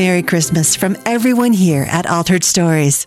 Merry Christmas from everyone here at Altered Stories.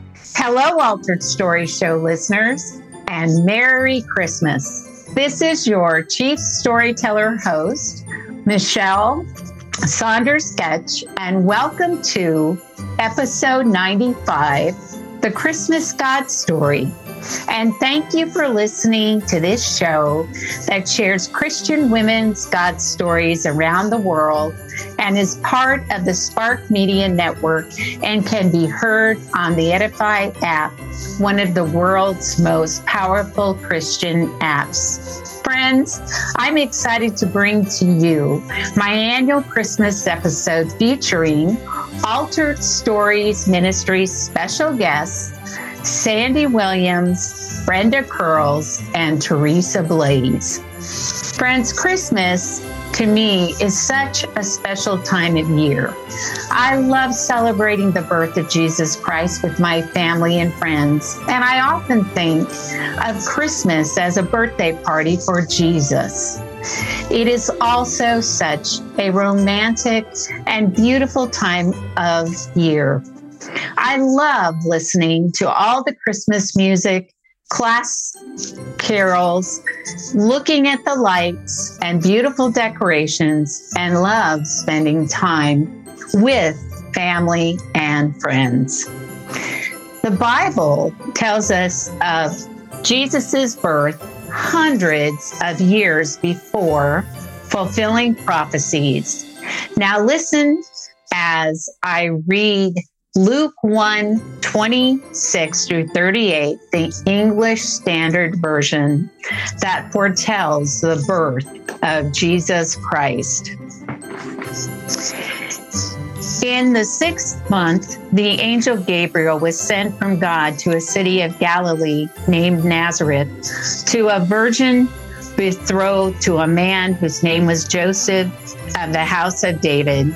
Hello, Altered Story Show listeners, and Merry Christmas. This is your chief storyteller host, Michelle Saunders Sketch, and welcome to episode 95 The Christmas God Story. And thank you for listening to this show that shares Christian women's God stories around the world and is part of the Spark Media Network and can be heard on the Edify app, one of the world's most powerful Christian apps. Friends, I'm excited to bring to you my annual Christmas episode featuring Altered Stories Ministries special guests Sandy Williams, Brenda Curls, and Teresa Blaze. Friends, Christmas to me is such a special time of year. I love celebrating the birth of Jesus Christ with my family and friends, and I often think of Christmas as a birthday party for Jesus. It is also such a romantic and beautiful time of year. I love listening to all the Christmas music, class carols, looking at the lights and beautiful decorations, and love spending time with family and friends. The Bible tells us of Jesus' birth hundreds of years before fulfilling prophecies. Now, listen as I read Luke 1 26 through 38, the English Standard Version that foretells the birth of Jesus Christ. In the sixth month, the angel Gabriel was sent from God to a city of Galilee named Nazareth to a virgin betrothed to a man whose name was Joseph of the house of David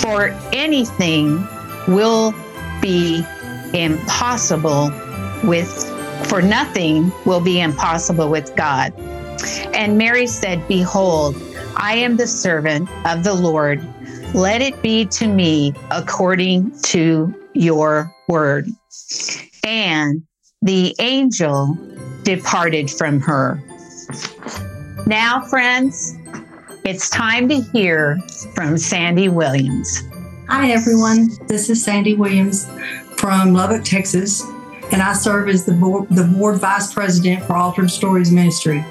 for anything will be impossible with for nothing will be impossible with God. And Mary said, Behold, I am the servant of the Lord. Let it be to me according to your word. And the angel departed from her. Now, friends, it's time to hear from Sandy Williams. Hi, everyone. This is Sandy Williams from Lubbock, Texas, and I serve as the board, the board vice president for Altered Stories Ministry.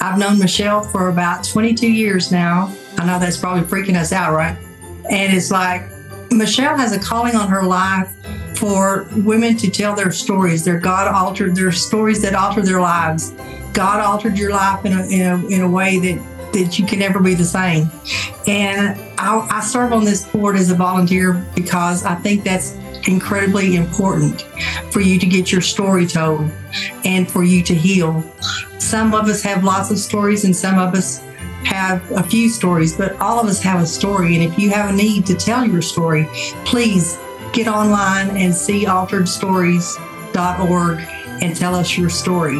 I've known Michelle for about 22 years now. I know that's probably freaking us out, right? And it's like Michelle has a calling on her life for women to tell their stories, their God altered, their stories that alter their lives. God altered your life in a, in a, in a way that, that you can never be the same. And I, I serve on this board as a volunteer because I think that's incredibly important for you to get your story told and for you to heal. Some of us have lots of stories and some of us have a few stories, but all of us have a story. And if you have a need to tell your story, please get online and see alteredstories.org and tell us your story.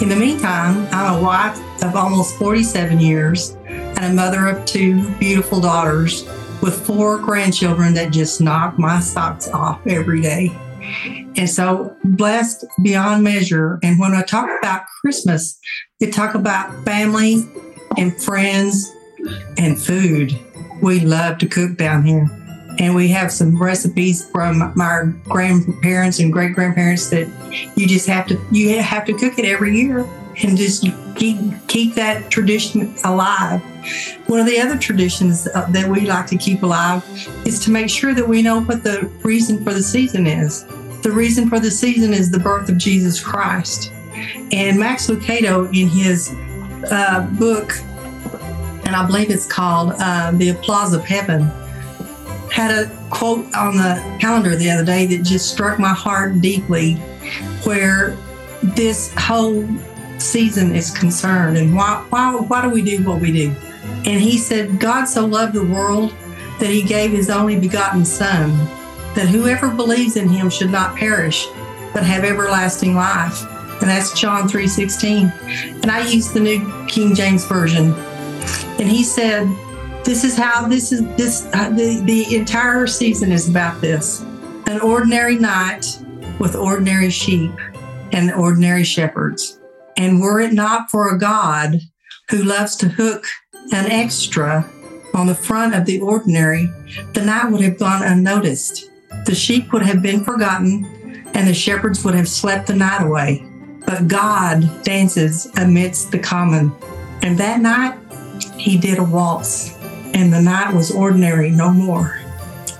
In the meantime, I'm a wife of almost 47 years and a mother of two beautiful daughters with four grandchildren that just knock my socks off every day. And so blessed beyond measure. And when I talk about Christmas, they talk about family and friends and food. We love to cook down here. And we have some recipes from my grandparents and great grandparents that you just have to you have to cook it every year and just keep keep that tradition alive. One of the other traditions uh, that we like to keep alive is to make sure that we know what the reason for the season is. The reason for the season is the birth of Jesus Christ. And Max Lucado, in his uh, book, and I believe it's called uh, The Applause of Heaven, had a quote on the calendar the other day that just struck my heart deeply, where this whole season is concerned and why, why, why do we do what we do? And he said, God so loved the world that he gave his only begotten Son, that whoever believes in him should not perish, but have everlasting life. And that's John 3:16. And I use the New King James Version. And he said, this is how this is this uh, the, the entire season is about this an ordinary night with ordinary sheep and ordinary shepherds and were it not for a god who loves to hook an extra on the front of the ordinary the night would have gone unnoticed the sheep would have been forgotten and the shepherds would have slept the night away but god dances amidst the common and that night he did a waltz and the night was ordinary no more.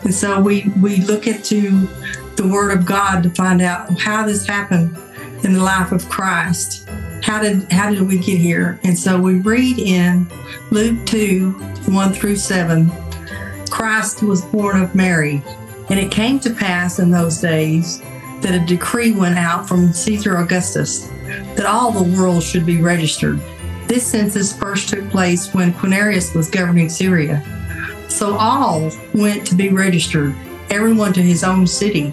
And so we, we look into the Word of God to find out how this happened in the life of Christ. How did how did we get here? And so we read in Luke 2, 1 through 7, Christ was born of Mary. And it came to pass in those days that a decree went out from Caesar Augustus that all the world should be registered. This census first took place when Quirinius was governing Syria. So all went to be registered, everyone to his own city.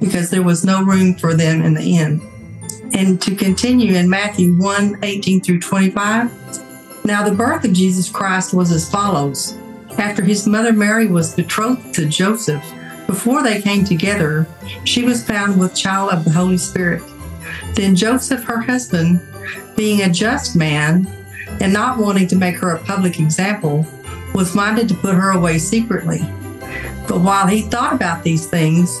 because there was no room for them in the inn. And to continue in Matthew 1 18 through 25. Now, the birth of Jesus Christ was as follows. After his mother Mary was betrothed to Joseph, before they came together, she was found with child of the Holy Spirit. Then Joseph, her husband, being a just man and not wanting to make her a public example, was minded to put her away secretly. But while he thought about these things,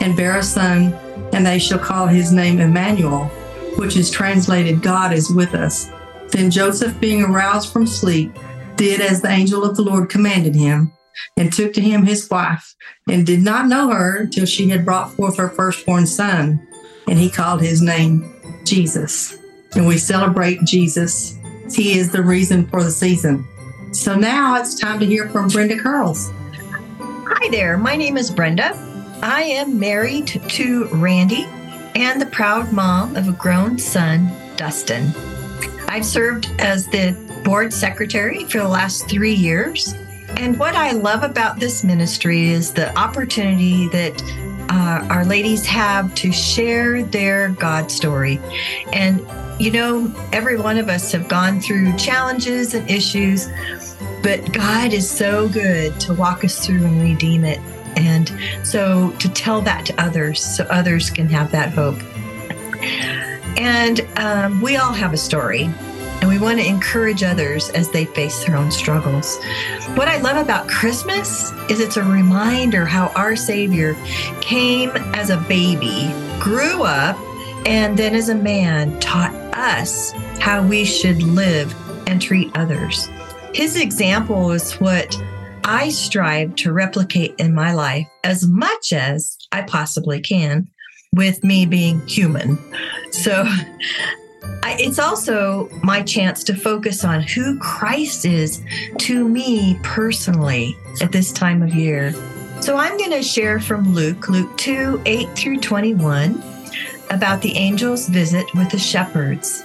and bear a son, and they shall call his name Emmanuel, which is translated God is with us. Then Joseph, being aroused from sleep, did as the angel of the Lord commanded him, and took to him his wife, and did not know her till she had brought forth her firstborn son, and he called his name Jesus and we celebrate Jesus. He is the reason for the season. So now it's time to hear from Brenda Curls. Hi there, my name is Brenda. I am married to Randy and the proud mom of a grown son, Dustin. I've served as the board secretary for the last three years. And what I love about this ministry is the opportunity that uh, our ladies have to share their God story. And, you know, every one of us have gone through challenges and issues, but God is so good to walk us through and redeem it. And so to tell that to others so others can have that hope. And um, we all have a story, and we want to encourage others as they face their own struggles. What I love about Christmas is it's a reminder how our Savior came as a baby, grew up, and then as a man taught us how we should live and treat others. His example is what I strive to replicate in my life as much as I possibly can, with me being human. So I, it's also my chance to focus on who Christ is to me personally at this time of year. So I'm going to share from Luke, Luke 2 8 through 21, about the angel's visit with the shepherds.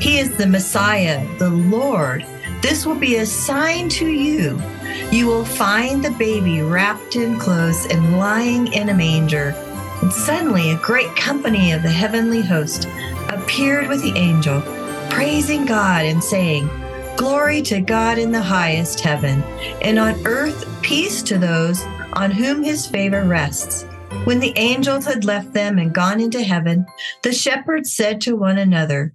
He is the Messiah, the Lord. This will be a sign to you. You will find the baby wrapped in clothes and lying in a manger. And suddenly, a great company of the heavenly host appeared with the angel, praising God and saying, Glory to God in the highest heaven, and on earth peace to those on whom his favor rests. When the angels had left them and gone into heaven, the shepherds said to one another,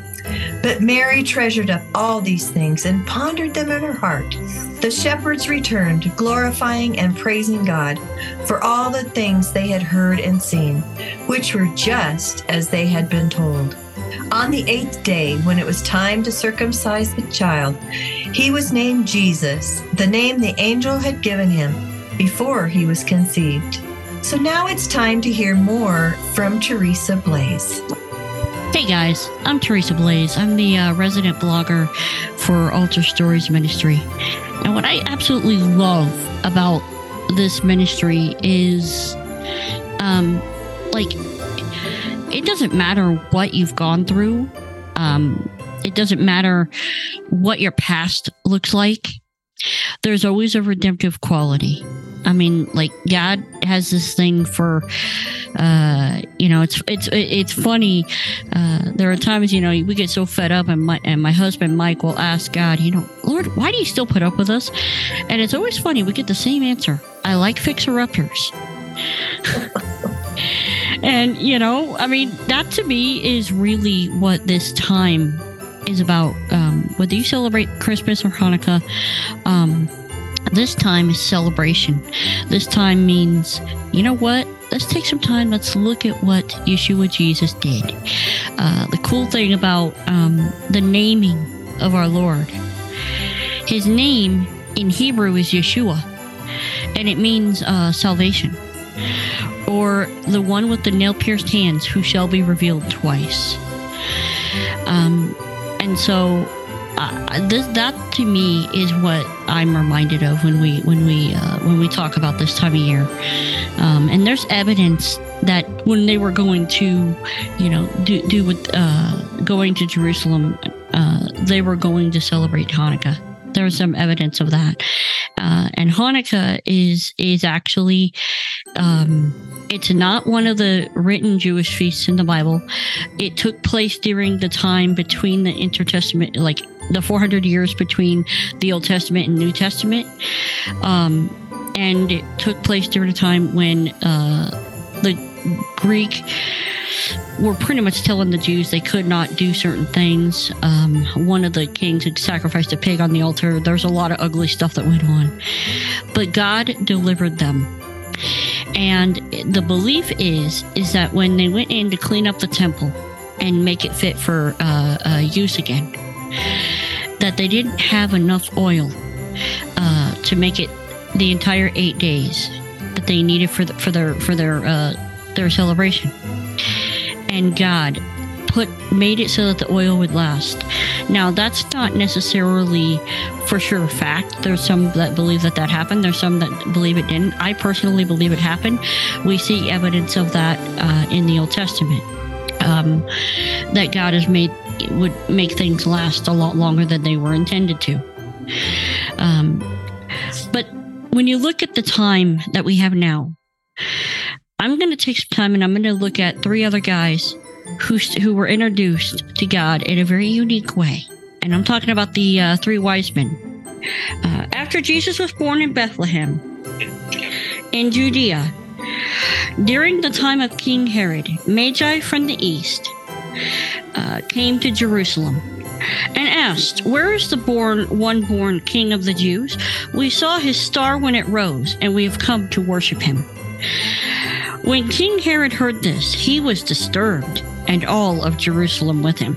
But Mary treasured up all these things and pondered them in her heart. The shepherds returned, glorifying and praising God for all the things they had heard and seen, which were just as they had been told. On the eighth day, when it was time to circumcise the child, he was named Jesus, the name the angel had given him before he was conceived. So now it's time to hear more from Teresa Blaze. Hey guys, I'm Teresa Blaze. I'm the uh, resident blogger for Altered Stories Ministry. And what I absolutely love about this ministry is um, like it doesn't matter what you've gone through. Um, it doesn't matter what your past looks like. There's always a redemptive quality. I mean, like God has this thing for, uh, you know, it's it's it's funny. Uh, there are times, you know, we get so fed up, and my and my husband Mike will ask God, you know, Lord, why do you still put up with us? And it's always funny. We get the same answer. I like fixer uppers. and you know, I mean, that to me is really what this time is about. Um, whether you celebrate Christmas or Hanukkah. Um, this time is celebration. This time means, you know what? Let's take some time. Let's look at what Yeshua Jesus did. Uh, the cool thing about um, the naming of our Lord, his name in Hebrew is Yeshua, and it means uh, salvation, or the one with the nail pierced hands who shall be revealed twice. Um, and so uh, this, that to me is what I'm reminded of when we when we uh, when we talk about this time of year. Um, and there's evidence that when they were going to, you know, do do with uh, going to Jerusalem, uh, they were going to celebrate Hanukkah. There's some evidence of that, uh, and Hanukkah is is actually um, It's not one of the written Jewish feasts in the Bible. It took place during the time between the intertestament, like the 400 years between the Old Testament and New Testament. Um, and it took place during a time when uh, the Greek were pretty much telling the Jews they could not do certain things. Um, one of the kings had sacrificed a pig on the altar. There's a lot of ugly stuff that went on. But God delivered them. And the belief is is that when they went in to clean up the temple and make it fit for uh, uh, use again, that they didn't have enough oil uh, to make it the entire eight days that they needed for the, for their for their uh, their celebration and God put made it so that the oil would last. Now that's not necessarily for sure fact. There's some that believe that that happened. There's some that believe it didn't. I personally believe it happened. We see evidence of that uh, in the Old Testament. Um, that God has made would make things last a lot longer than they were intended to. Um, but when you look at the time that we have now, I'm going to take some time and I'm going to look at three other guys who who were introduced to God in a very unique way. And I'm talking about the uh, three wise men. Uh, after Jesus was born in Bethlehem, in Judea, during the time of King Herod, Magi from the east uh, came to Jerusalem and asked, Where is the born one born King of the Jews? We saw his star when it rose, and we have come to worship him. When King Herod heard this, he was disturbed, and all of Jerusalem with him.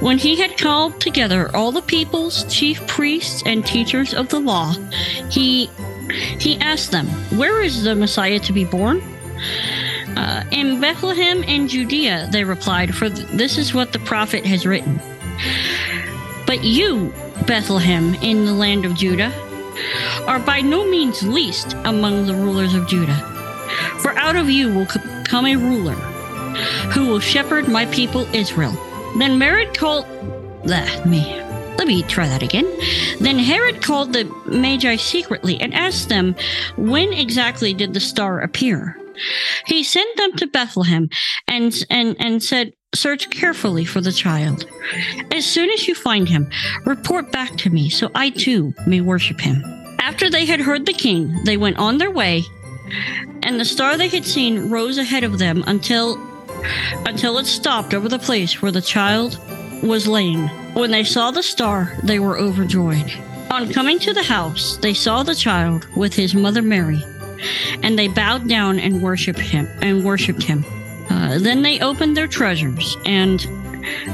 When he had called together all the people's chief priests and teachers of the law, he he asked them, "Where is the Messiah to be born?" Uh, in Bethlehem in Judea, they replied, "For this is what the prophet has written." But you, Bethlehem, in the land of Judah, are by no means least among the rulers of Judah. For out of you will come a ruler who will shepherd my people Israel. Then Herod called. Let me. Let me try that again. Then Herod called the Magi secretly and asked them, When exactly did the star appear? He sent them to Bethlehem and, and, and said, Search carefully for the child. As soon as you find him, report back to me so I too may worship him. After they had heard the king, they went on their way and the star they had seen rose ahead of them until until it stopped over the place where the child was laying. When they saw the star, they were overjoyed. On coming to the house, they saw the child with his mother Mary, and they bowed down and worshipped him and worshipped him. Uh, then they opened their treasures and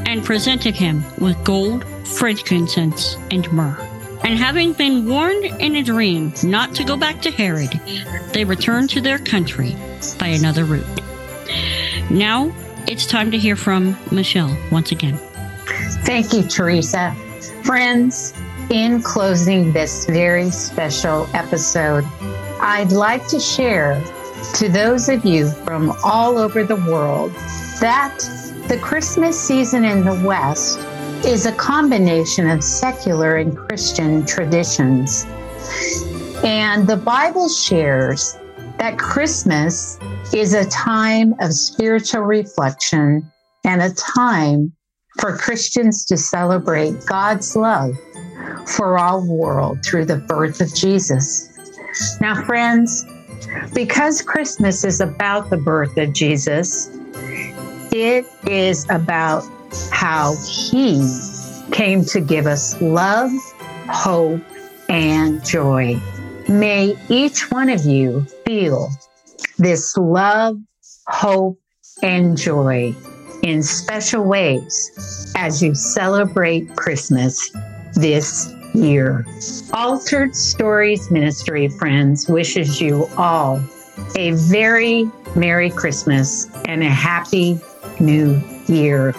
and presented him with gold, frankincense, and myrrh. And having been warned in a dream not to go back to Herod, they returned to their country by another route. Now it's time to hear from Michelle once again. Thank you, Teresa. Friends, in closing this very special episode, I'd like to share to those of you from all over the world that the Christmas season in the West is a combination of secular and Christian traditions. And the Bible shares that Christmas is a time of spiritual reflection and a time for Christians to celebrate God's love for all world through the birth of Jesus. Now, friends, because Christmas is about the birth of Jesus, it is about how he came to give us love, hope, and joy. May each one of you feel this love, hope, and joy in special ways as you celebrate Christmas this year. Altered Stories Ministry, friends, wishes you all a very Merry Christmas and a Happy New Year.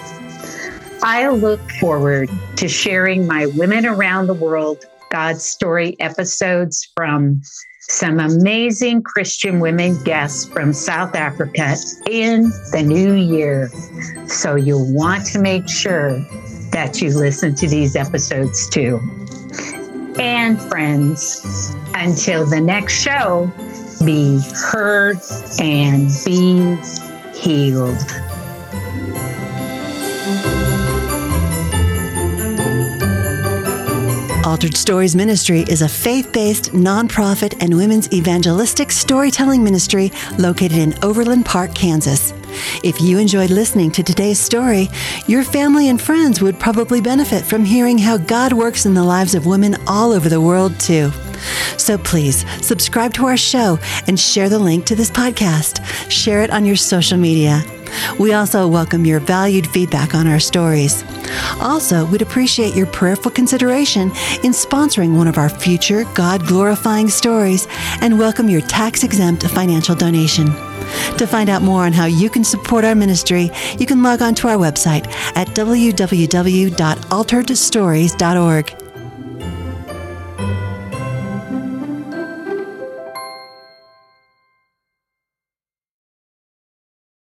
I look forward to sharing my Women Around the World God Story episodes from some amazing Christian women guests from South Africa in the new year. So you'll want to make sure that you listen to these episodes too. And friends, until the next show, be heard and be healed. Altered Stories Ministry is a faith based nonprofit and women's evangelistic storytelling ministry located in Overland Park, Kansas. If you enjoyed listening to today's story, your family and friends would probably benefit from hearing how God works in the lives of women all over the world, too. So please subscribe to our show and share the link to this podcast. Share it on your social media. We also welcome your valued feedback on our stories. Also, we'd appreciate your prayerful consideration in sponsoring one of our future God glorifying stories and welcome your tax exempt financial donation. To find out more on how you can support our ministry, you can log on to our website at www.alteredstories.org.